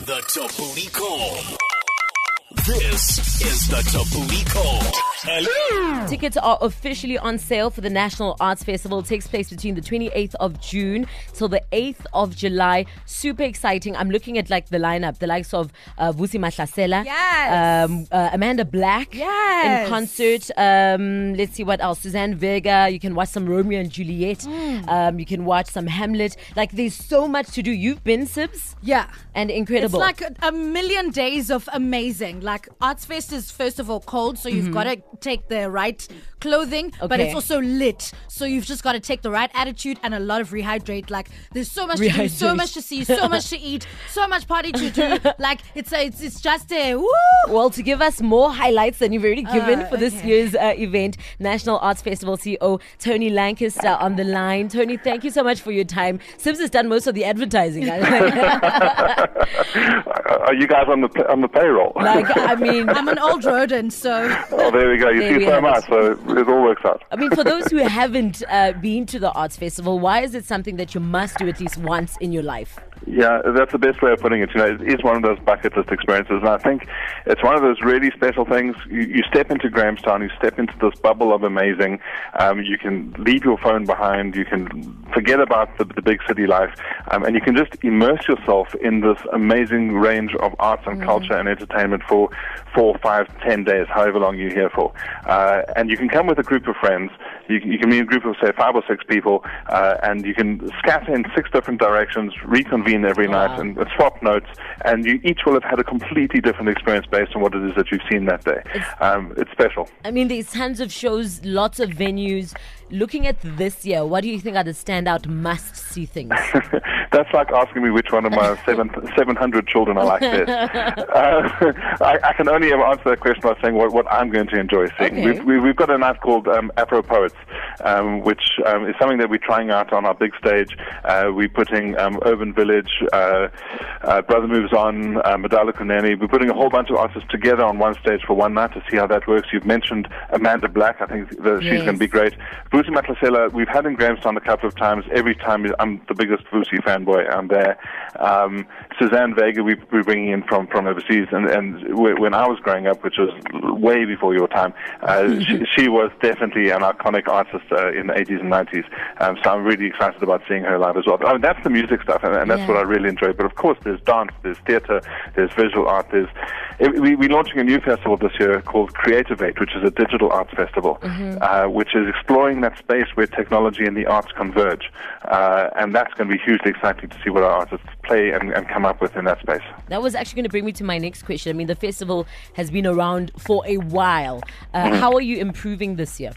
The Tabooty Call. This is the Tabooty Call. Hello. Tickets are officially on sale for the National Arts Festival. It takes place between the 28th of June till the 8th of July. Super exciting. I'm looking at like the lineup, the likes of uh, Vusi Mahlasela, Yes. um, uh, Amanda Black Yes. in concert. Um, let's see what else. Suzanne Vega. You can watch some Romeo and Juliet. Hmm. Um, you can watch some Hamlet. Like there's so much to do. You've been Sibs Yeah. and incredible. It's like a, a million days of amazing. Like Arts Fest is first of all cold, so you've got to take the right clothing, but it's also lit, so you've just got to take the right attitude and a lot of rehydrate. Like there's so much to do, so much to see, so much to eat, so much party to do. Like it's a, it's it's just a woo. Well, to give us more highlights than you've already given Uh, for this year's uh, event, National Arts Festival CEO Tony Lankester on the line. Tony, thank you so much for your time. Sims has done most of the advertising. Are you guys on the on the payroll? like, I mean, I'm an old rodent, so oh, there we go. You There we see, so have am I. it. So it all works out. I mean, for those who haven't uh, been to the arts festival, why is it something that you must do at least once in your life? Yeah, that's the best way of putting it. You know, it is one of those bucket list experiences, and I think it's one of those really special things. You, you step into Grahamstown, you step into this bubble of amazing. Um, you can leave your phone behind, you can forget about the, the big city life, um, and you can just immerse yourself in this amazing range of arts and culture and entertainment for four, five, ten days, however long you're here for. Uh, and you can come with a group of friends. You, can- you can meet a group of say five or six people, uh, and you can scatter in six different directions, reconvene every Wow. night, and swap notes. And you each will have had a completely different experience based on what it is that you've seen that day. Um, it's special. I mean, these tons of shows, lots of venues. Looking at this year, what do you think are the standout must see things? That's like asking me which one of my seven, 700 children I like best. Uh, I, I can only ever answer that question by saying what, what I'm going to enjoy seeing. Okay. We've, we- we've got a night called um, Afro Poets, um, which um, is something that we're trying out on our big stage. Uh, we're putting um, Urban Village, uh, uh, Brother Moves On, uh, Madala Kunene. We're putting a whole bunch of artists together on one stage for one night to see how that works. You've mentioned Amanda Black. I think that she's Yes. going to be great. Vusi Mahlasela, we've had him in Grahamstown a couple of times. Every time I'm the biggest Vusi fanboy. I'm there. Um, Suzanne Vega, we, we're bringing in from, from overseas. And, and when I was growing up, which was way before your time, uh, she, she was definitely an iconic artist uh, in the 80s and 90s. Um, so I'm really excited about seeing her live as well. I mean, that's the music stuff, and, and that's Yeah. what I really enjoy. But of course, there's dance, there's theatre, there's visual art, there's we, we're launching a new festival this year called Creativate, which is a digital arts festival, uh, which is exploring that space where technology and the arts converge. Uh, and that's going to be hugely exciting to see what our artists play and, and come up with in that space. That was actually going to bring me to my next question. I mean, the festival has been around for a while. Uh, How are you improving this year?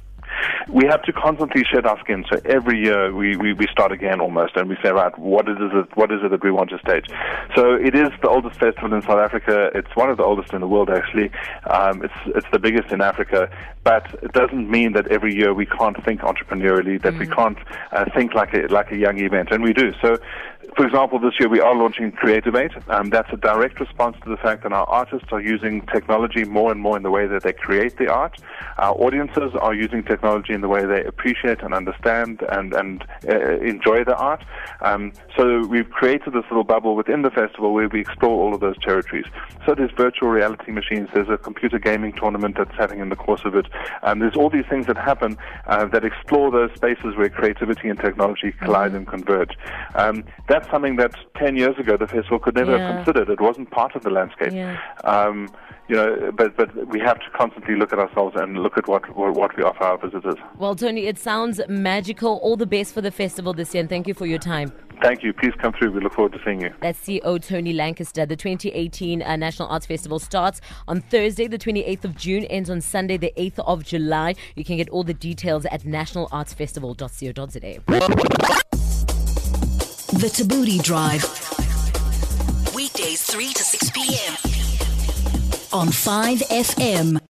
We have to constantly shed our skin. So every year we, we, we start again almost, and we say, right, what is it? What is it that we want to stage? So it is the oldest festival in South Africa. It's one of the oldest in the world, actually. Um, it's it's the biggest in Africa, but it doesn't mean that every year we can't think entrepreneurially, that we can't uh, think like a like a young event, and we do. So. For example, this year we are launching Creativate. Um, that's a direct response to the fact that our artists are using technology more and more in the way that they create the art. Our audiences are using technology in the way they appreciate and understand and, and uh, enjoy the art. Um, so we've created this little bubble within the festival where we explore all of those territories. So there's virtual reality machines, there's a computer gaming tournament that's happening in the course of it. Um, there's all these things that happen uh, that explore those spaces where creativity and technology collide and converge. Um, that's something that 10 years ago the festival could never Yeah. have considered. It wasn't part of the landscape. Yeah. Um, you know, but but we have to constantly look at ourselves and look at what what, what we offer our visitors. Well, Tony, it sounds magical. All the best for the festival this year, and thank you for your time. Thank you. Please come through. We look forward to seeing you. That's CEO Tony Lankester. The 2018 uh, National Arts Festival starts on Thursday, the 28th of June, ends on Sunday, the 8th of July. You can get all the details at nationalartsfestival.co.za. The Tabooty Drive. Weekdays 3 to 6 p.m. on 5FM.